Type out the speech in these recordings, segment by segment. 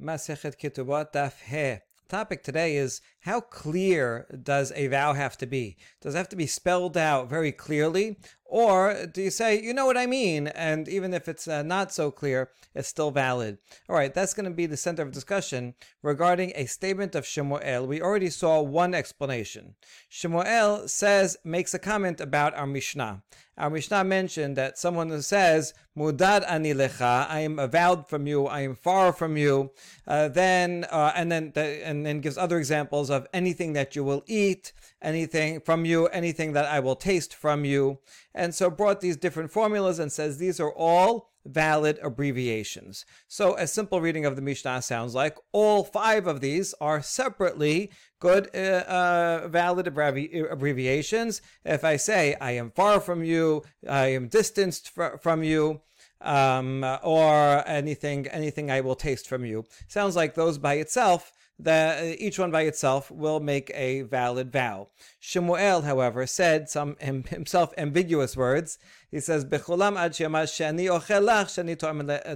مسخت کتبات تو دفعه. Topic today is how clear does a vow have to be? Does it have to be spelled out very clearly? Or do you say, you know what I mean? And even if it's uh, not so clear, it's still valid. All right, that's going to be the center of discussion regarding a statement of Shemuel. We already saw one explanation. Shemuel says, makes a comment about our Mishnah. Our Mishnah mentioned that someone who says, Mudad ani lecha, I am avowed from you, I am far from you, uh, then, uh, and then, and then gives other examples of anything that you will eat, anything from you, anything that I will taste from you. And so brought these different formulas and says these are all valid abbreviations. So a simple reading of the Mishnah sounds like all five of these are separately good, uh, uh, valid abbreviations. If I say, I am far from you, I am distanced fr- from you, um, or anything, anything I will taste from you. Sounds like those by itself that each one by itself will make a valid vow. Shemuel, however, said some himself ambiguous words. He says, "Bechulam ad shani ochelach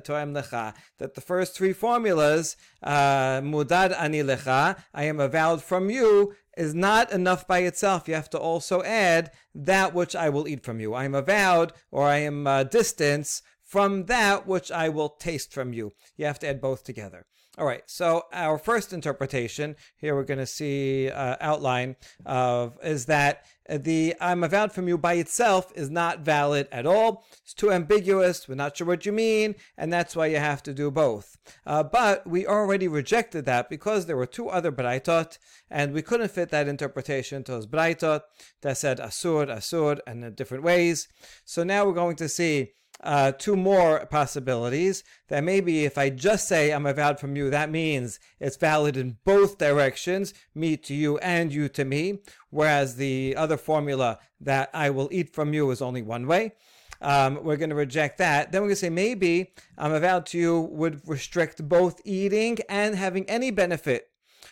toem lecha." That the first three formulas, uh, mudad ani lecha, I am avowed from you, is not enough by itself. You have to also add that which I will eat from you. I am avowed, or I am uh, distance from that which I will taste from you. You have to add both together. All right, so our first interpretation here we're going to see uh, outline of is that the I'm avowed from you by itself is not valid at all. It's too ambiguous. We're not sure what you mean, and that's why you have to do both. Uh, but we already rejected that because there were two other braitot, and we couldn't fit that interpretation to those braitot that said asur, asur, and in different ways. So now we're going to see uh, two more possibilities. That maybe if I just say I'm avowed from you, that means it's valid in both directions, me to you and you to me. Whereas the other formula that I will eat from you is only one way. Um, we're going to reject that. Then we're going to say maybe I'm avowed to you would restrict both eating and having any benefit,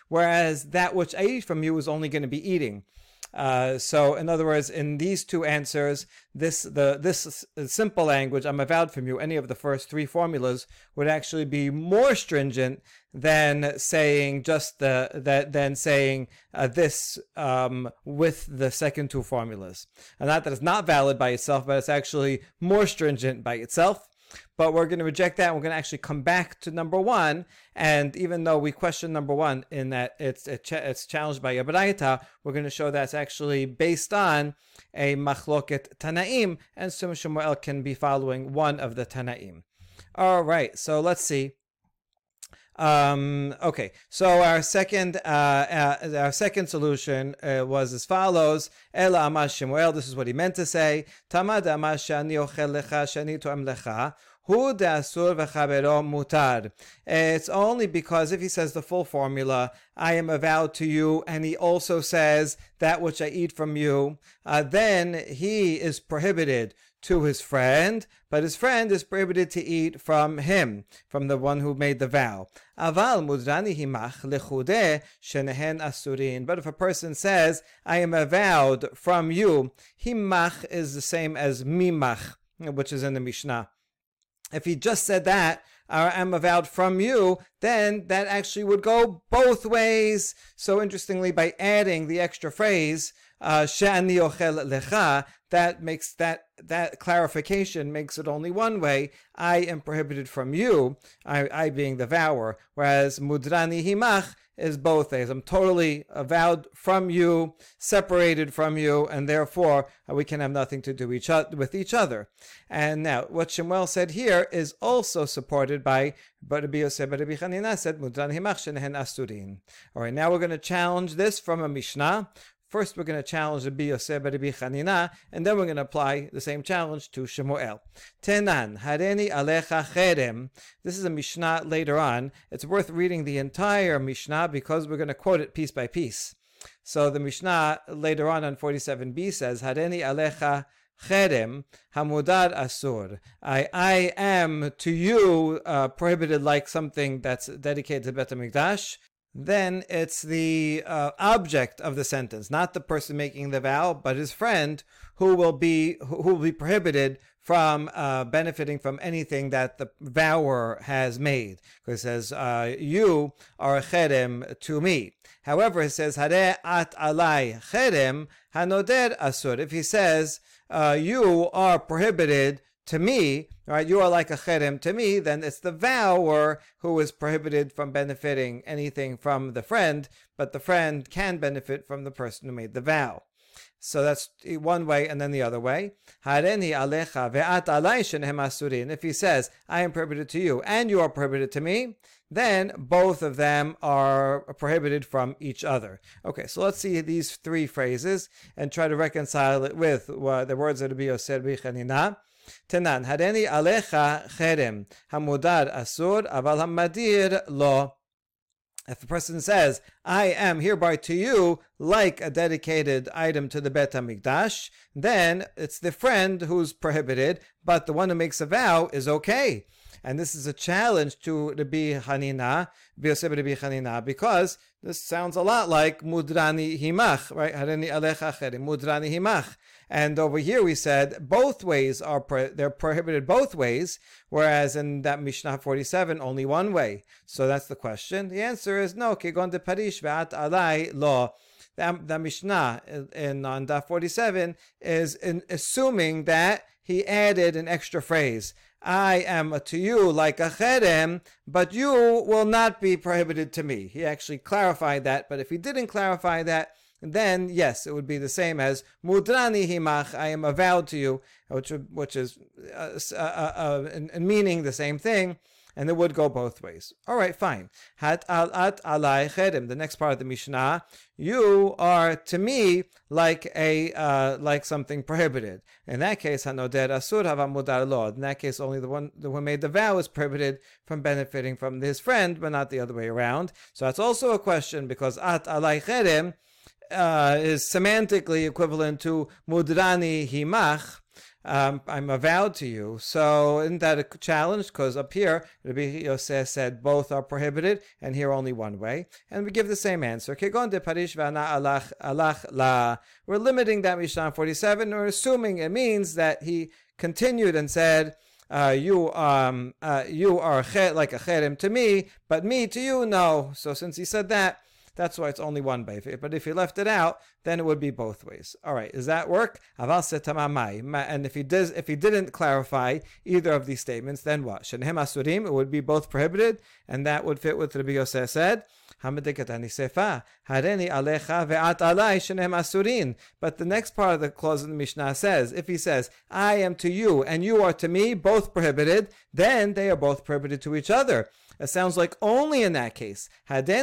whereas that which I eat from you is only going to be eating. Uh, so, in other words, in these two answers, this the this simple language "I'm avowed from you," any of the first three formulas would actually be more stringent than saying just the that than saying uh, this um, with the second two formulas. And not that it's not valid by itself, but it's actually more stringent by itself but we're going to reject that. We're going to actually come back to number one. And even though we question number one in that it's it's challenged by Yabraita, we're going to show that's actually based on a machloket Tanaim, and Sum Shemuel can be following one of the Tanaim. All right, so let's see. Um, okay, so our second uh, uh, our second solution uh, was as follows: Ela amash Shemuel. This is what he meant to say. Tamad amash shani ochel lecha shani toem lecha. Hu asur v'chabero mutar. It's only because if he says the full formula, I am avowed to you, and he also says that which I eat from you, uh, then he is prohibited to his friend, but his friend is prohibited to eat from him, from the one who made the vow. Aval himach lechude shenehen asurin. But if a person says, I am avowed from you, himach is the same as mimach, which is in the Mishnah. If he just said that, I am avowed from you, then that actually would go both ways. So interestingly, by adding the extra phrase, uh, she'ani ochel lecha, that makes that that clarification makes it only one way. I am prohibited from you, I, I being the vower, whereas mudrani himach is both ways. I'm totally avowed from you, separated from you, and therefore uh, we can have nothing to do each with each other. And now, what Shemuel said here is also supported by Rabbi Yosef Rabbi Chanina said, Mudrani himach shenehen asurin. All right, now we're going to challenge this from a Mishnah First, we're going to challenge Rabbi Yosef Rabbi Chanina, and then we're going to apply the same challenge to Shemuel. Tenan, Hareni Alecha Cherem. This is a Mishnah later on. It's worth reading the entire Mishnah because we're going to quote it piece by piece. So the Mishnah later on on 47b says, Hareni Alecha Cherem Hamudar Asur. I, I am to you uh, prohibited like something that's dedicated to Bet HaMikdash then it's the uh, object of the sentence, not the person making the vow, but his friend who will be who will be prohibited from uh, benefiting from anything that the vower has made. Because it says, uh, You are a cherem to me. However, it says, Hare at alai cherem hanoder asur. If he says, uh, You are prohibited to me, right? You are like a cherem to me, then it's the vower who is prohibited from benefiting anything from the friend, but the friend can benefit from the person who made the vow. So that's one way, and then the other way. Alecha ve'at asurin. If he says, I am prohibited to you, and you are prohibited to me, then both of them are prohibited from each other. Okay, so let's see these three phrases and try to reconcile it with uh, the words of Rabbi Yosef Bichanina. Tenan, hareni alecha cherem, hamudar asur, aval hamadir lo. If the person says, I am hereby to you like a dedicated item to the Bet HaMikdash, then it's the friend who's prohibited, but the one who makes a vow is okay. And this is a challenge to Rabbi Hanina, Rabbi Hanina, because this sounds a lot like Mudrani Himach, right? Hareni Alecha Mudrani Himach. And over here we said both ways are pro- they're prohibited both ways, whereas in that Mishnah 47 only one way. So that's the question. The answer is no. Kegon de Parish ve'at alai lo. The, Mishnah in, on Daf 47 is in, assuming that he added an extra phrase. I am to you like a cherem, but you will not be prohibited to me. He actually clarified that, but if he didn't clarify that, then yes, it would be the same as mudrani himach. I am avowed to you, which which is uh, uh, uh, meaning the same thing, and it would go both ways. All right, fine. Hat al at alai cherem. The next part of the Mishnah, you are to me like a uh, like something prohibited. In that case, hanoder asur havamudar lo. In that case, only the one one made the vow is prohibited from benefiting from his friend, but not the other way around. So that's also a question because at alai cherem uh, is semantically equivalent to mudrani himach. Um, I'm avowed to you. So isn't that a challenge? Because up here, Rabbi Yosef said both are prohibited, and here only one way. And we give the same answer. We're limiting that Mishnah 47. We're assuming it means that he continued and said, uh, you um uh, you are like a cherem to me, but me to you, no. So since he said that, that's why it's only one way. But if he left it out, then it would be both ways. All right, does that work? And if he does, if he didn't clarify either of these statements, then what? Shenhem asurim, it would be both prohibited, and that would fit with Rabbi Yosef said. But the next part of the clause in the Mishnah says, if he says, I am to you and you are to me, both prohibited, then they are both prohibited to each other. It sounds like only in that case. Only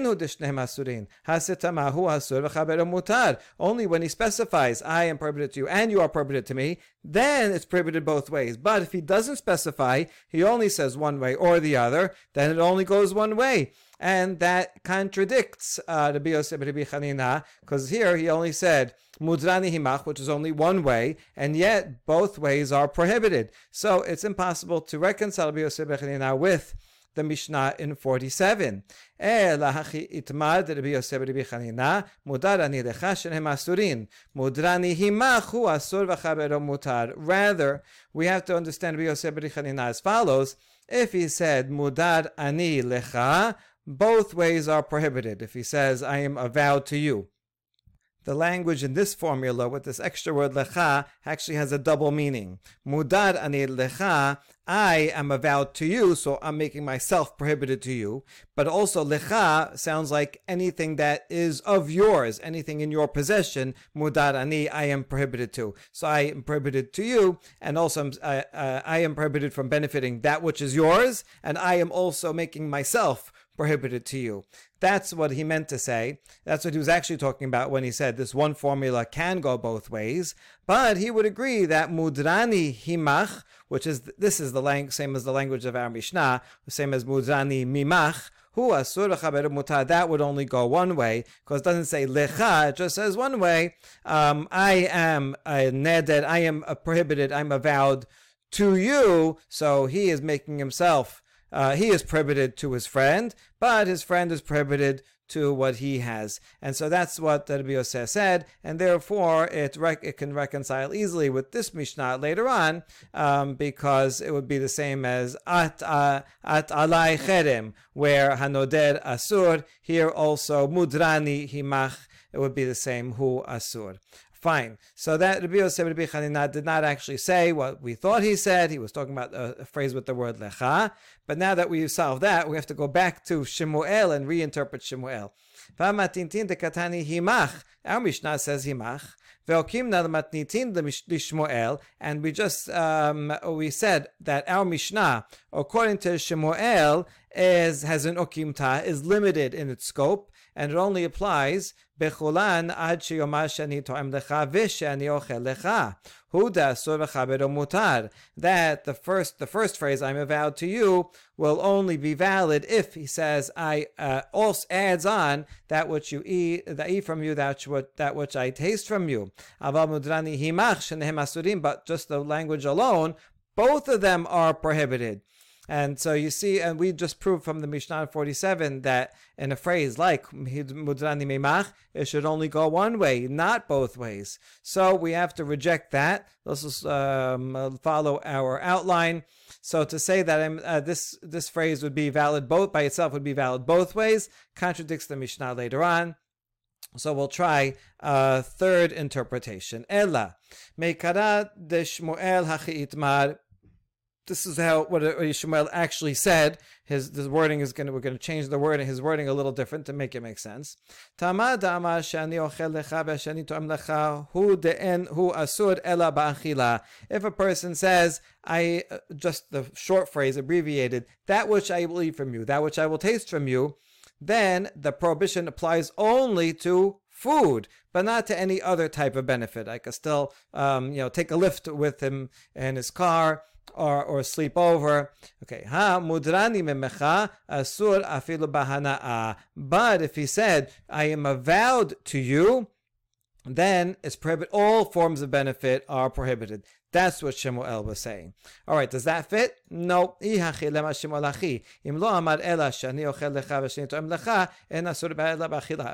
when he specifies, I am prohibited to you and you are prohibited to me, then it's prohibited both ways. But if he doesn't specify, he only says one way or the other, then it only goes one way. And that contradicts uh, Rabbi Yosef Rabbi Chanina, because here he only said mudrani himach, which is only one way, and yet both ways are prohibited. So it's impossible to reconcile Rabbi Yosef Chanina with the Mishnah in 47. Rather, we have to understand Rabbi as follows. If he said, Mudar ani lecha, both ways are prohibited. If he says, I am avowed to you, the language in this formula with this extra word lecha actually has a double meaning. Mudar ani lecha, I am avowed to you, so I'm making myself prohibited to you. But also lecha sounds like anything that is of yours, anything in your possession. Mudar ani, I am prohibited to. So I am prohibited to you, and also uh, uh, I am prohibited from benefiting that which is yours, and I am also making myself prohibited to you. That's what he meant to say. That's what he was actually talking about when he said this one formula can go both ways. But he would agree that mudrani himach, which is this is the same as the language of our Mishnah, the same as mudrani mimach, who asur mutar. That would only go one way because it doesn't say lecha. It just says one way. Um, I am a neded. I am prohibited. I'm avowed to you. So he is making himself uh, he is prohibited to his friend, but his friend is prohibited to what he has. And so that's what Rabbi Yosef said, and therefore it, rec- it can reconcile easily with this Mishnah later on, um, because it would be the same as at, uh, at alai cherem, where hanoder asur, here also mudrani himach, it would be the same hu asur. Fine. So that Rabbi Yosef Rabbi Chanina did not actually say what we thought he said. He was talking about a, phrase with the word lecha. But now that we've solved that, we have to go back to Shemuel and reinterpret Shemuel. Our Mishnah says himach. And we just um, we said that our Mishnah, according to Shemuel, is has an okimta, is limited in its scope, and it only applies bechulan ad sheyomashani toim lecha v'shani ochel lecha. Huda asur mutar. That the first the first phrase I'm avowed to you will only be valid if he says I uh, also adds on that which you eat that eat from you that which that which I taste from you. Aval mudrani himach shenehem asurim. But just the language alone, both of them are prohibited. And so you see, and we just proved from the Mishnah 47 that in a phrase like mudrani it should only go one way, not both ways. So we have to reject that. Let's just um, follow our outline. So to say that um, uh, this this phrase would be valid both by itself would be valid both ways contradicts the Mishnah later on. So we'll try a third interpretation. Ella meikara de Shmuel this is how what Shemuel actually said. His the wording is going to we're going to change the wording his wording a little different to make it make sense. Tama dama shani ochel lecha v'shani to'am lecha hu de'en hu asur ela ba'achila. If a person says, I uh, just the short phrase abbreviated that which I will eat from you, that which I will taste from you, then the prohibition applies only to food, but not to any other type of benefit. I could still, um, you know, take a lift with him in his car or, or sleep over. Okay, ha mudrani memecha asur afilu bahana'a. But if he said, I am avowed to you, then it's prohibited. All forms of benefit are prohibited. That's what Shemuel was saying. All right, does that fit? No. If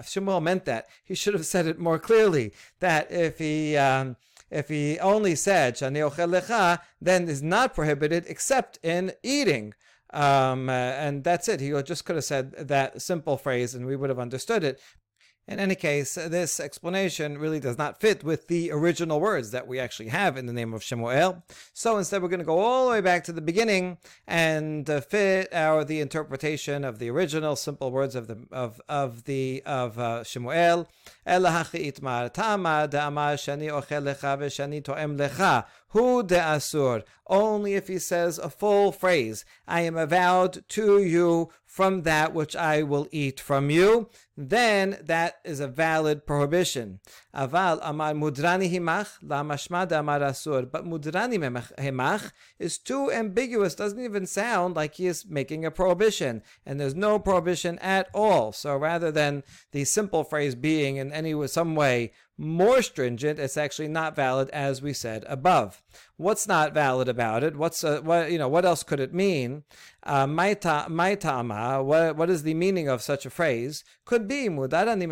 Shemuel meant that, he should have said it more clearly. That if he um, if he only said Shani lecha, then is not prohibited except in eating. Um, uh, and that's it. He just could have said that simple phrase and we would have understood it. In any case, this explanation really does not fit with the original words that we actually have in the name of Shemuel. So instead, we're going to go all the way back to the beginning and uh, fit our the interpretation of the original simple words of the of of the of uh, Shemuel. Hu de asur. Only if he says a full phrase, I am avowed to you from that which I will eat from you, then that is a valid prohibition. Aval amar mudrani himach la mashmad amar asur. But mudrani himach is too ambiguous, doesn't even sound like he is making a prohibition. And there's no prohibition at all. So rather than the simple phrase being in any some way more stringent, it's actually not valid as we said above. What's not valid about it? What's uh, what you know? What else could it mean? Uh, maita Maitama. What what is the meaning of such a phrase? Could be mudarani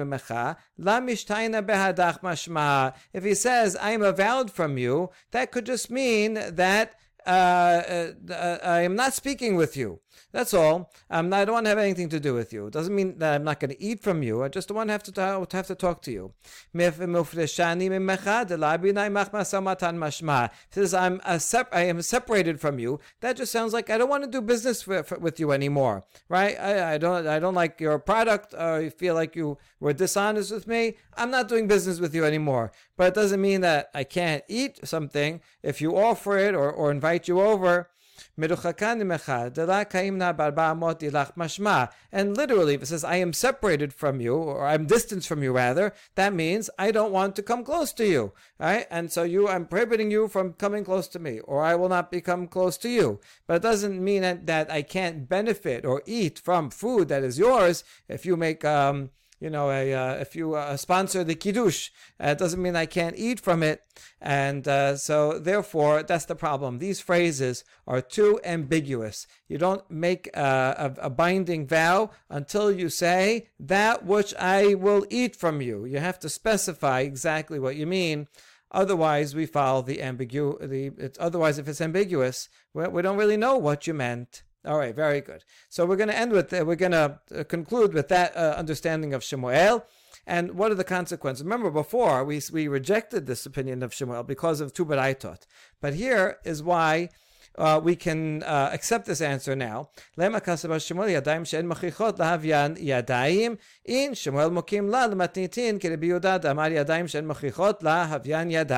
la behadach mashma. If he says I am avowed from you, that could just mean that uh, uh, uh, I am not speaking with you. That's all. Um, I don't want to have anything to do with you. It doesn't mean that I'm not going to eat from you. I just don't want to have to, talk to you. Says I'm sep- I am separated from you. That just sounds like I don't want to do business for, with you anymore, right? I, I, don't I don't like your product. Or you feel like you were dishonest with me. I'm not doing business with you anymore. But it doesn't mean that I can't eat something if you offer it or, or invite you over. And literally, if it says, I am separated from you, or I'm distanced from you rather, that means I don't want to come close to you. Right? And so you, I'm prohibiting you from coming close to me, or I will not become close to you. But it doesn't mean that I can't benefit or eat from food that is yours if you make, um, you know, a, uh, if you uh, sponsor the kiddush, uh, it doesn't mean I can't eat from it. And uh, so, therefore, that's the problem. These phrases are too ambiguous. You don't make a, a, binding vow until you say, that which I will eat from you. You have to specify exactly what you mean. Otherwise, we follow the ambiguity. Otherwise, if it's ambiguous, we, we don't really know what you meant. All right, very good. So we're going to end with, we're going to uh, conclude with that uh, understanding of Shemuel. And what are the consequences? Remember, before we, we rejected this opinion of Shemuel because of two baraitot. But here is why uh, we can uh, accept this answer now. Lema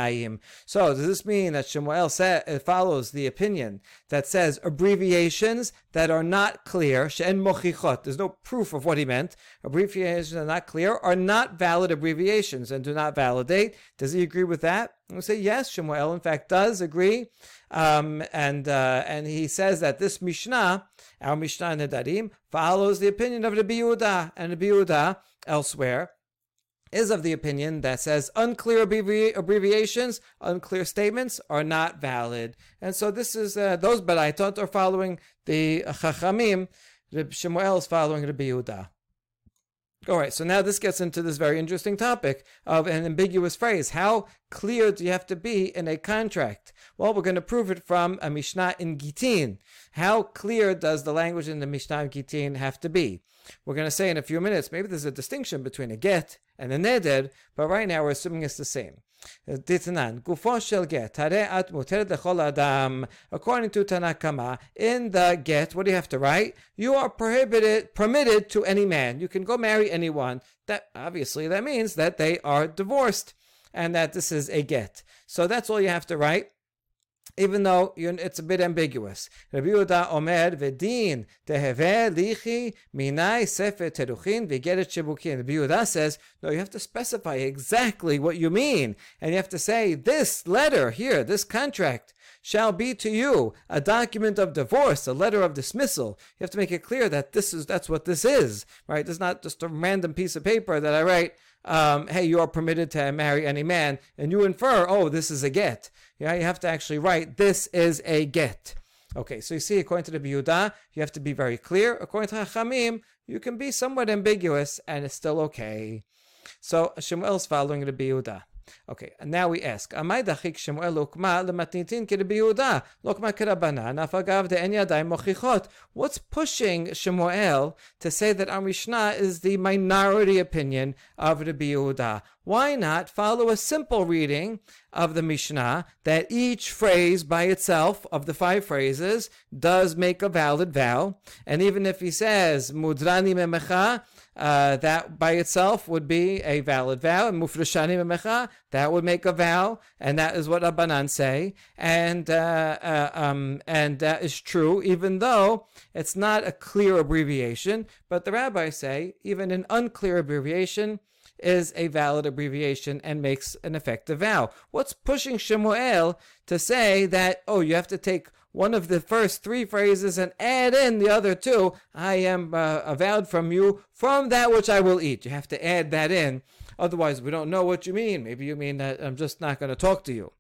in. So does this mean that Shemuel sa- uh, follows the opinion that says abbreviations that are not clear, she'en mochichot, there's no proof of what he meant, abbreviations that are not clear, are not valid abbreviations and do not validate. Does he agree with that? We say yes, Shemuel in fact does agree, um, and uh, and he says that this Mishnah, our Mishnah in Nedarim, follows the opinion of the Yehuda, and the Yehuda elsewhere is of the opinion that says unclear abbreviations, unclear statements are not valid, and so this is uh, those Baraitot are following the Chachamim. Shemuel is following the Yehuda. All right, so now this gets into this very interesting topic of an ambiguous phrase. How clear do you have to be in a contract? Well, we're going to prove it from a Mishnah in Gitin. How clear does the language in the Mishnah in Gitin have to be? We're going to say in a few minutes, maybe there's a distinction between a get and a neder, but right now we're assuming it's the same. Ditnan, gufo shel get, at adam. According to Tanna Kamma, in the get, what do you have to write? You are prohibited, permitted to any man. You can go marry anyone. That obviously that means that they are divorced, and that this is a get. So that's all you have to write even though it's a bit ambiguous. Rabbi Yehuda Omer v'din teheve lichi minai sefer teruchin v'geret shebukin. Rabbi Yehuda says, no, you have to specify exactly what you mean, and you have to say this letter here, this contract shall be to you a document of divorce, a letter of dismissal. You have to make it clear that this is that's what this is, right? It's not just a random piece of paper that I write. Um, hey, you are permitted to marry any man, and you infer, oh, this is a get. Yeah, you have to actually write, this is a get. Okay, so you see, according to the Yehuda, you have to be very clear. According to Hachamim, you can be somewhat ambiguous, and it's still okay. So Shemuel's following the Yehuda. Okay, and now we ask, Amai dachik Shemuel lukma lematnitin k'Rabbi Yehuda, lukma k'Rabbanan, afagav de'en yadayim mochichot. What's pushing Shemuel to say that our Mishnah is the minority opinion of Rabbi Yehuda? Why not follow a simple reading of the Mishnah that each phrase by itself of the five phrases does make a valid vow? And even if he says, Mudrani memecha, uh, that by itself would be a valid vow. And mufrashani memecha, that would make a vow, and that is what Rabbanan say. And uh, uh, um, and that is true, even though it's not a clear abbreviation. But the rabbis say even an unclear abbreviation is a valid abbreviation and makes an effective vow. What's pushing Shemuel to say that, oh, you have to take one of the first three phrases and add in the other two. I am uh, avowed from you from that which I will eat. You have to add that in. Otherwise, we don't know what you mean. Maybe you mean that I'm just not going to talk to you.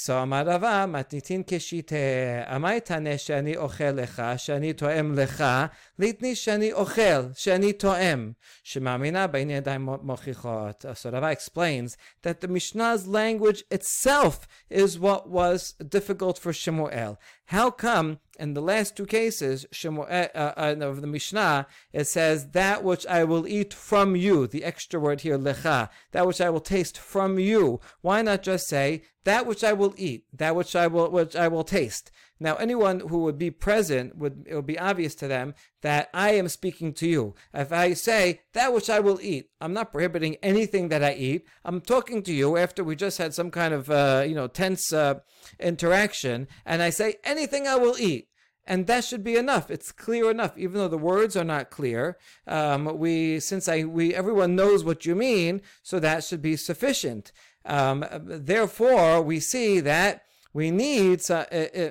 So Amar Rava matnitin keshite amaitane shani ochel lecha shani toem lecha litni shani ochel shani toem shemamina b'inyadai mochichot. So Rava explains that the Mishnah's language itself is what was difficult for Shemuel. How come in the last two cases Shemuel, uh, uh, of the Mishnah, it says, that which I will eat from you, the extra word here, lecha, that which I will taste from you. Why not just say, that which I will eat, that which I will, which I will taste? Now, anyone who would be present would it would be obvious to them that I am speaking to you. If I say that which I will eat, I'm not prohibiting anything that I eat. I'm talking to you after we just had some kind of uh, you know tense uh, interaction, and I say anything I will eat and that should be enough. It's clear enough, even though the words are not clear. Um, we, since I, we, everyone knows what you mean, so that should be sufficient. Um, therefore, we see that we need, uh,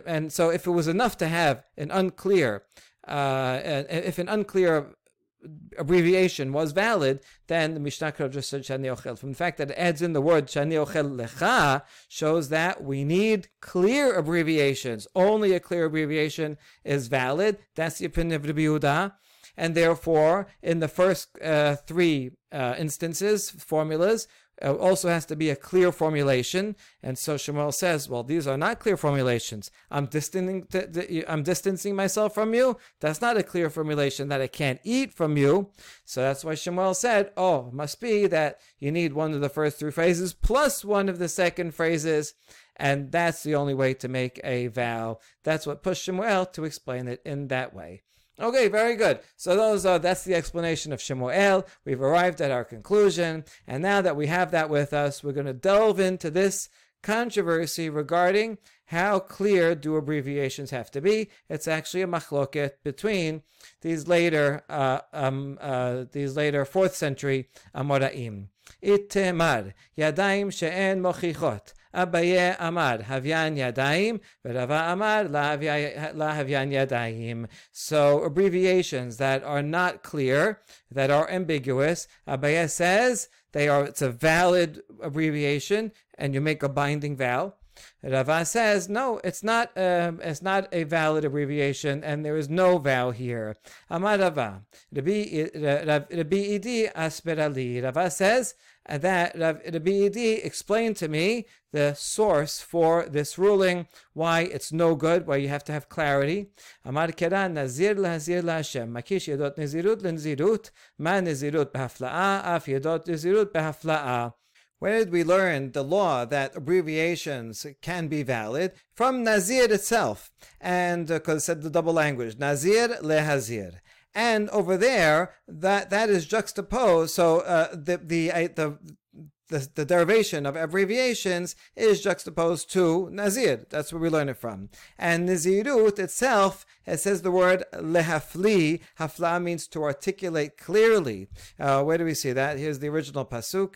and so if it was enough to have an unclear, uh, if an unclear abbreviation was valid, then the Mishnah could have just said Shani Ochel. From the fact that it adds in the word Shani Ochel Lecha shows that we need clear abbreviations. Only a clear abbreviation is valid. That's the opinion of Rabbi Yehuda. And therefore, in the first uh, three uh, instances, formulas, also has to be a clear formulation. And so Shemuel says, well, these are not clear formulations. I'm distancing, I'm distancing myself from you. That's not a clear formulation that I can't eat from you. So that's why Shemuel said, oh, must be that you need one of the first three phrases plus one of the second phrases. And that's the only way to make a vow. That's what pushed Shemuel to explain it in that way. Okay, very good. So those are that's the explanation of Shemuel. We've arrived at our conclusion, and now that we have that with us, we're going to delve into this controversy regarding how clear do abbreviations have to be. It's actually a machloket between these later uh, um, uh, these later fourth century Amoraim. Itemar yadaim she'en mochichot. Abaye Amar, Havyan Yadaim, Rava Amar, La Havyan Yadaim. So abbreviations that are not clear, that are ambiguous, Abaye says they are, it's a valid abbreviation and you make a binding vow. Rava says, no, it's not, um, it's not a valid abbreviation, and there is no vow here. Amar Rava, Rabbi Idi Asperali. Rava says that Rabbi Idi explained to me the source for this ruling, why it's no good, why you have to have clarity. Amar Keran Nazir lahazir laHashem. Makish yedot nezirut lenezirut. Ma nezirut behafla'a. Af yedot nezirut behafla'a. Where did we learn the law that abbreviations can be valid? From Nazir itself. And because uh, it said the double language, Nazir lehazir. And over there, that, that is juxtaposed. So uh, the, the, uh, the, the, the, derivation of abbreviations is juxtaposed to Nazir. That's where we learn it from. And Nazirut itself, it says the word lehafli. Hafla means to articulate clearly. Uh, where do we see that? Here's the original pasuk.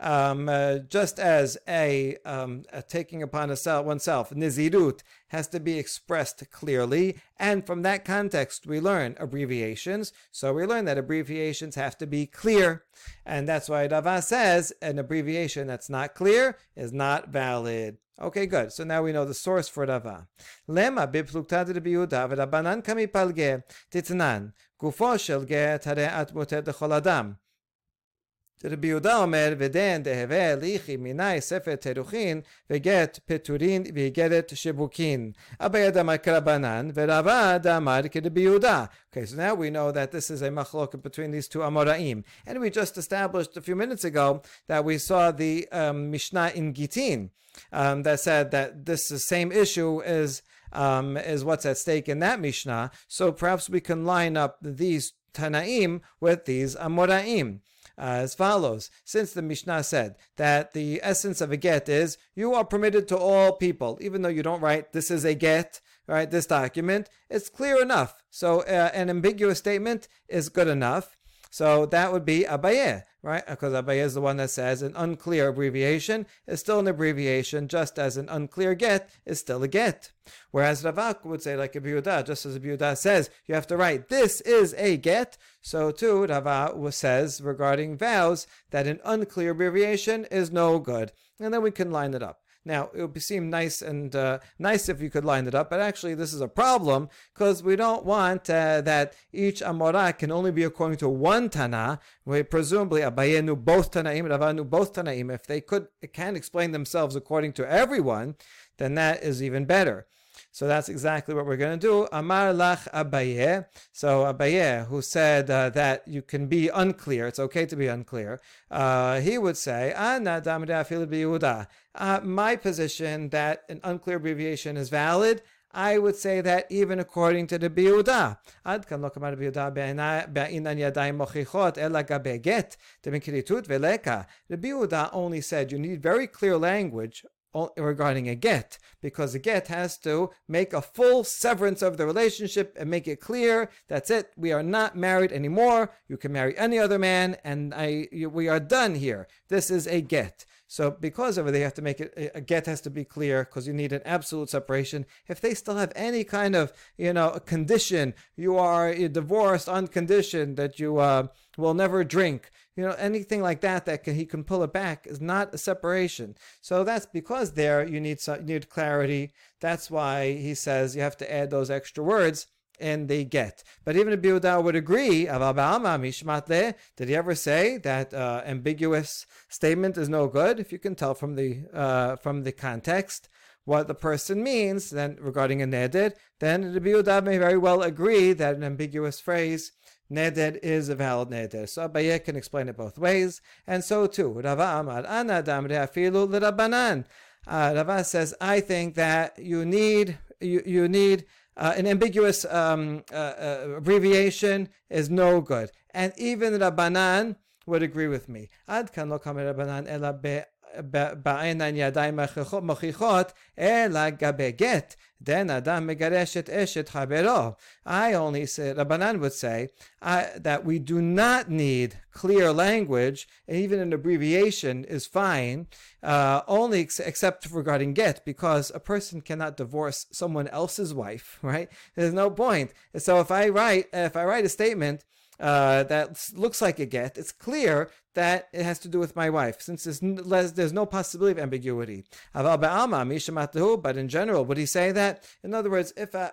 um, uh, just as a, um, a, taking upon oneself, nizirut, has to be expressed clearly, and from that context we learn abbreviations. So we learn that abbreviations have to be clear, and that's why Rava says an abbreviation that's not clear is not valid. Okay, good. So now we know the source for Rava. Lema biplukta de Yehuda palge titnan gufo shel get hare at moter adam. רבי יהודה אומר, ודן דהווה ליכי מיני ספר תירוכין, וגט פטורין ואיגרת שיווקין. אביי דאמר כרבנן, ורבא דאמר כרבי יהודה. Okay, so now we know that this is a machloket between these two Amoraim. And we just established a few minutes ago that we saw the um, Mishnah in Gitin um, that said that this is same issue is, um, is what's at stake in that Mishnah. So perhaps we can line up these Tanaim with these Amoraim as follows. Since the Mishnah said that the essence of a get is you are permitted to all people, even though you don't write this is a get, right? This document, it's clear enough. So uh, an ambiguous statement is good enough. So that would be Abaye, right? Because Abaye is the one that says an unclear abbreviation is still an abbreviation, just as an unclear get is still a get. Whereas Ravak would say, like a Yehuda, just as a Yehuda says, you have to write, this is a get. So too, Rava says regarding vows that an unclear abbreviation is no good. And then we can line it up. Now, it would seem nice and uh, nice if you could line it up, but actually, this is a problem because we don't want uh, that each Amora can only be according to one Tana. We presumably Abaye knew both Tanaim, Rava knew both Tanaim. If they could can explain themselves according to everyone, then that is even better. So that's exactly what we're going to do. Amar lach Abaye. So Abaye, who said uh, that you can be unclear, it's okay to be unclear, uh, he would say, uh, my position that an unclear abbreviation is valid, I would say that even according to the Biuda, עד כאן לא כמה ביהודה בעינן ידיים מוכיחות אלא גבי גט, דמקריטות ולקה. The Biuda only said you need very clear language regarding a get, because a get has to make a full severance of the relationship and make it clear that's it. We are not married anymore. You can marry any other man, and I we are done here. This is a get. So because of it, they have to make it a get has to be clear because you need an absolute separation. If they still have any kind of you know condition, you are divorced on condition that you uh, will never drink. You know anything like that that can, he can pull it back is not a separation. So that's because there you need you need clarity. That's why he says you have to add those extra words and they get. But even Yehuda would agree, did he ever say that uh, ambiguous statement is no good? If you can tell from the uh, from the context what the person means, then regarding a neded, then the Yehuda may very well agree that an ambiguous phrase neded is a valid neded. So Abaye can explain it both ways, and so too Rava Amar Anadam Reafilu Lirabanan. Uh, Rava says, I think that you need you, you need uh, an ambiguous um, uh, uh, abbreviation is no good. And even Rabbanan would agree with me. Ad kan lo kamer Rabbanan ela בעינן ידיים מוכיחות, אלא גבי גט, then Adam megareshet eshet חברו. I only say, Rabbanan would say, uh, that we do not need clear language, and even an abbreviation is fine, uh, only ex- except regarding get, because a person cannot divorce someone else's wife, right? There's no point. So if I write, if I write a statement, uh, that looks like a get, it's clear that it has to do with my wife, since there's, there's no possibility of ambiguity. But in general, would he say that? In other words, if a,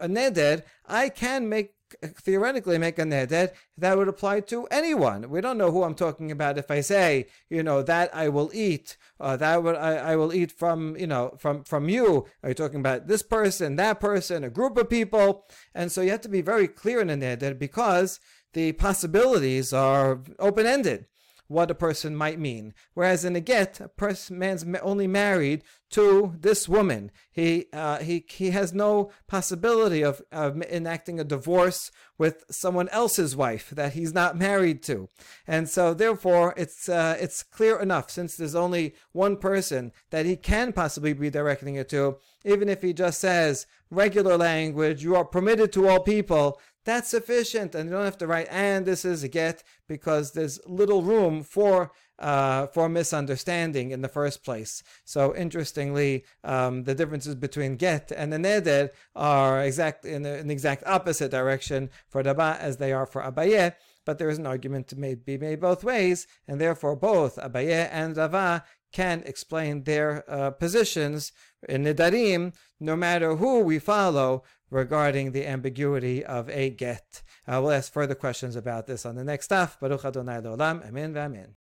a, a neded, I can make theoretically make a neded, that would apply to anyone. We don't know who I'm talking about if I say, you know, that I will eat, uh, that would I, I will eat from, you know, from from you. Are you talking about this person, that person, a group of people? And so you have to be very clear in a neded because the possibilities are open ended what a person might mean. Whereas in a get, a person man's only married to this woman. He uh, he he has no possibility of, of enacting a divorce with someone else's wife that he's not married to, and so therefore it's uh, it's clear enough since there's only one person that he can possibly be directing it to. Even if he just says regular language, you are permitted to all people that's sufficient, and you don't have to write "and this is a get" because there's little room for uh, for misunderstanding in the first place. So interestingly, um, the differences between get and the neded are exact in an exact opposite direction for Rava as they are for Abaye. But there is an argument to may, be made both ways, and therefore both Abaye and Rava can explain their uh, positions in Nedarim, no matter who we follow regarding the ambiguity of a get. Uh, we'll ask further questions about this on the next stuff. Baruch Adonai Amen v'amen.